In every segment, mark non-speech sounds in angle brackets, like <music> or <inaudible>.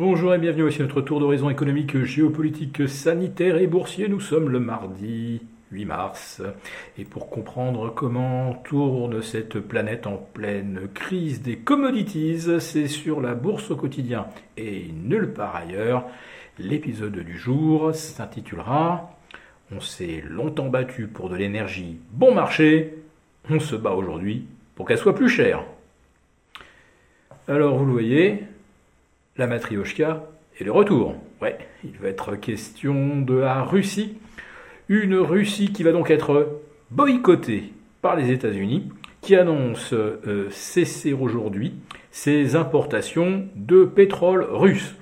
Bonjour et bienvenue à notre tour d'horizon économique, géopolitique, sanitaire et boursier. Nous sommes le mardi 8 mars. Et pour comprendre comment tourne cette planète en pleine crise des commodities, c'est sur la bourse au quotidien et nulle part ailleurs. L'épisode du jour s'intitulera On s'est longtemps battu pour de l'énergie bon marché, on se bat aujourd'hui pour qu'elle soit plus chère. Alors vous le voyez, la matrioshka est le retour. Ouais, il va être question de la Russie. Une Russie qui va donc être boycottée par les États-Unis, qui annonce euh, cesser aujourd'hui ses importations de pétrole russe.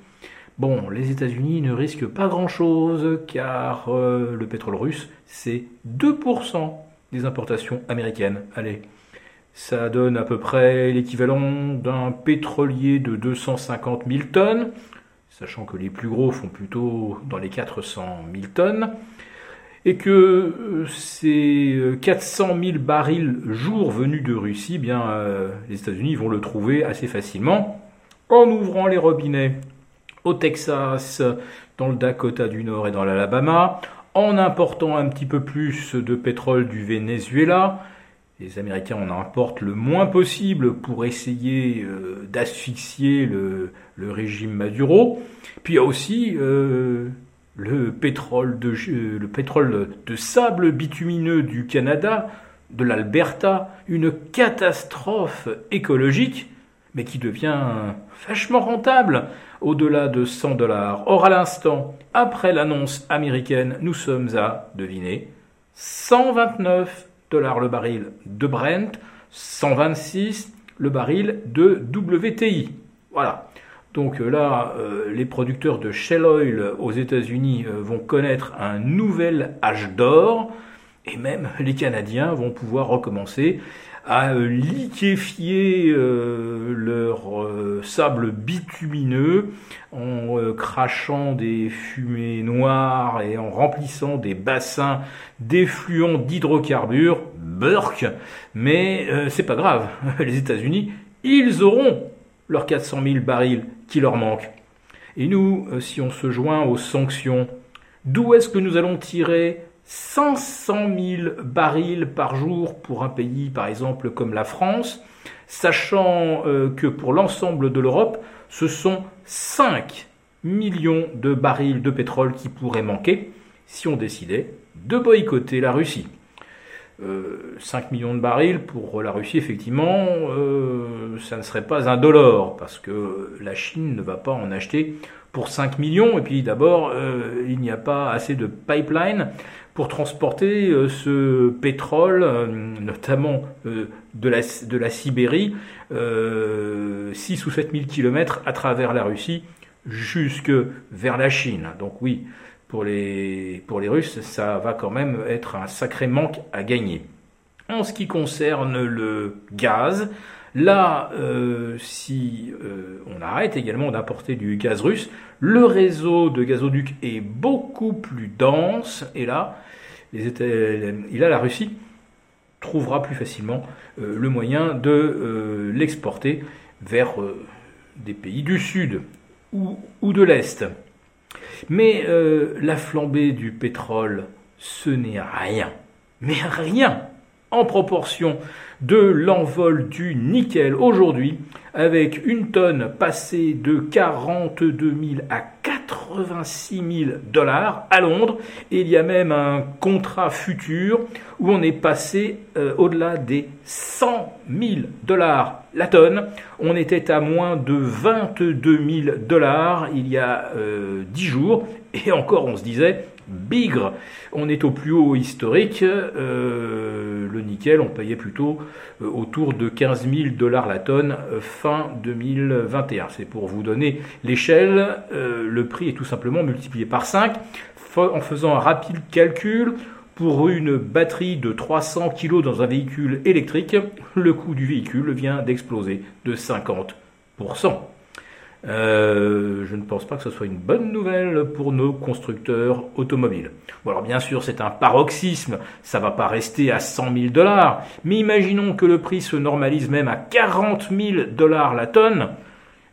Bon, les États-Unis ne risquent pas grand-chose car euh, le pétrole russe, c'est 2% des importations américaines. Allez, ça donne à peu près l'équivalent d'un pétrolier de 250 000 tonnes, sachant que les plus gros font plutôt dans les 400 000 tonnes, et que euh, ces 400 000 barils jour venus de Russie, eh bien, euh, les États-Unis vont le trouver assez facilement en ouvrant les robinets au Texas, dans le Dakota du Nord et dans l'Alabama, en important un petit peu plus de pétrole du Venezuela, les Américains en importent le moins possible pour essayer euh, d'asphyxier le, régime Maduro. Puis il y a aussi euh, le, pétrole de, le pétrole de sable bitumineux du Canada, de l'Alberta, une catastrophe écologique, mais qui devient vachement rentable au-delà de 100 dollars. Or, à l'instant, après l'annonce américaine, nous sommes à, deviner, 129 dollars le baril de Brent, 126 le baril de WTI. Voilà. Donc euh, là, euh, les producteurs de Shell Oil aux États-Unis euh, vont connaître un nouvel âge d'or et même <laughs> les Canadiens vont pouvoir recommencer à liquéfier leur sable bitumineux en crachant des fumées noires et en remplissant des bassins d'effluents d'hydrocarbures, Burke, mais c'est pas grave, <laughs> les États-Unis, ils auront leurs 400 000 barils qui leur manquent. Et nous, si on se joint aux sanctions, d'où est-ce que nous allons tirer 500 000 barils par jour pour un pays, par exemple, comme la France, sachant euh, que pour l'ensemble de l'Europe, ce sont 5 millions de barils de pétrole qui pourraient manquer si on décidait de boycotter la Russie. 5 euh, millions de barils pour la Russie, effectivement, euh, ça ne serait pas un dollar, parce que la Chine ne va pas en acheter pour 5 millions, et puis d'abord, il n'y a pas assez de pipeline pour transporter euh, ce pétrole, euh, notamment euh, de la, de la Sibérie, 6 ou 7 000 kilomètres à travers la Russie jusque vers la Chine. Donc oui, pour les, pour les Russes, ça va quand même être un sacré manque à gagner. En ce qui concerne le gaz, là, si on arrête également d'importer du gaz russe, le réseau de gazoducs est beaucoup plus dense, et là, la Russie trouvera plus facilement euh, le moyen de euh, l'exporter vers euh, des pays du Sud ou de l'Est. Mais la flambée du pétrole, ce n'est rien, mais rien en proportion de l'envol du nickel. Aujourd'hui, avec une tonne passée de 42 000 à 86 000 dollars à Londres. Et il y a même un contrat futur où on est passé euh, au-delà des 100 000 dollars la tonne. On était à moins de 22 000 dollars il y a euh, 10 jours. Et encore, on se disait, bigre. On est au plus haut historique. Euh, le nickel, on payait plutôt euh, autour de 15 000 dollars la tonne euh, fin 2021. C'est pour vous donner l'échelle. le prix est tout simplement multiplié par 5. En faisant un rapide calcul, pour une batterie de 300 kg dans un véhicule électrique, le coût du véhicule vient d'exploser de 50%. Euh, je ne pense pas que ce soit une bonne nouvelle pour nos constructeurs automobiles. Alors bien sûr c'est un paroxysme, ça va pas rester à 100 000 dollars, mais imaginons que le prix se normalise même à 40 000 dollars la tonne,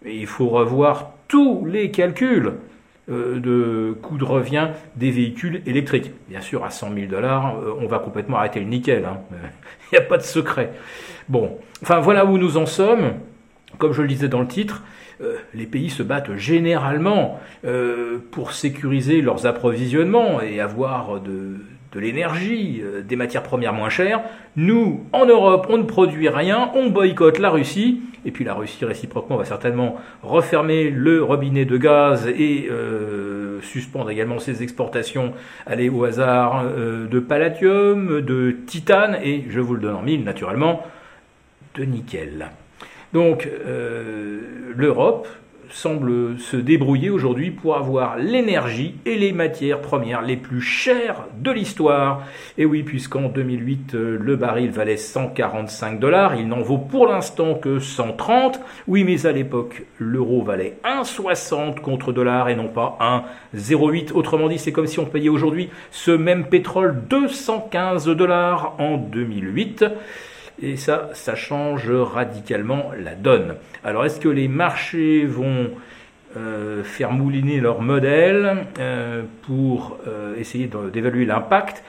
il faut revoir tous les calculs euh, de coût de revient des véhicules électriques. Bien sûr, à 100 000 dollars, euh, on va complètement arrêter le nickel. Hein. <laughs> Il n'y a pas de secret. Bon, enfin voilà où nous en sommes. Comme je le disais dans le titre, euh, les pays se battent généralement pour sécuriser leurs approvisionnements et avoir de, l'énergie, euh, des matières premières moins chères. Nous, en Europe, on ne produit rien, on boycotte la Russie, et puis la Russie réciproquement va certainement refermer le robinet de gaz et euh, suspendre également ses exportations, aller au hasard, euh, de palladium, de titane, et je vous le donne en mille naturellement, de nickel. Donc l'Europe, semble se débrouiller aujourd'hui pour avoir l'énergie et les matières premières les plus chères de l'histoire. Et oui, puisqu'en 2008, euh, le baril valait 145 dollars, il n'en vaut pour l'instant que 130. Oui, mais à l'époque, l'euro valait 1,60 contre dollar et non pas 1,08. Autrement dit, c'est comme si on payait aujourd'hui ce même pétrole 215 dollars en 2008. Et ça, ça change radicalement la donne. Alors est-ce que les marchés vont euh, faire mouliner leur modèle euh, pour euh, essayer d'évaluer l'impact?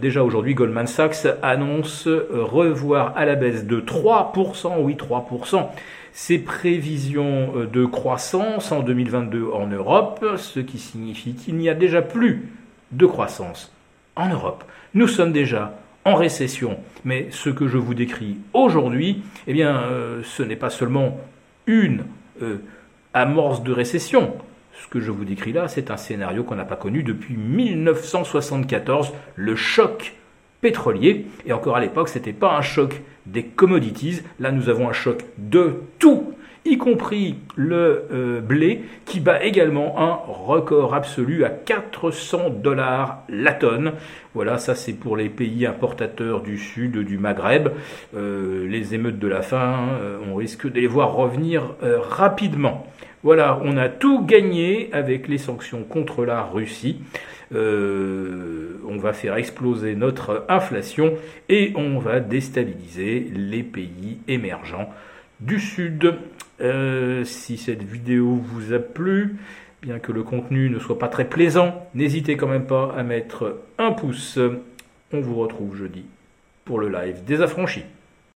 Déjà aujourd'hui, Goldman Sachs annonce revoir à la baisse de 3%, oui 3%, ses prévisions de croissance en 2022 en Europe, ce qui signifie qu'il n'y a déjà plus de croissance en Europe. Nous sommes déjà en récession. Mais ce que je vous décris aujourd'hui, eh bien, euh, ce n'est pas seulement une euh, amorce de récession. Ce que je vous décris là, c'est un scénario qu'on n'a pas connu depuis 1974, le choc pétrolier. Et encore à l'époque, ce n'était pas un choc des commodities. Là, nous avons un choc de tout y compris le euh, blé, qui bat également un record absolu à 400 dollars la tonne. Voilà, ça c'est pour les pays importateurs du sud, du Maghreb. Euh, les émeutes de la faim, euh, on risque de les voir revenir rapidement. Voilà, on a tout gagné avec les sanctions contre la Russie. on va faire exploser notre inflation et on va déstabiliser les pays émergents du Sud. Euh, si cette vidéo vous a plu, bien que le contenu ne soit pas très plaisant, n'hésitez quand même pas à mettre un pouce. On vous retrouve jeudi pour le live des affranchis.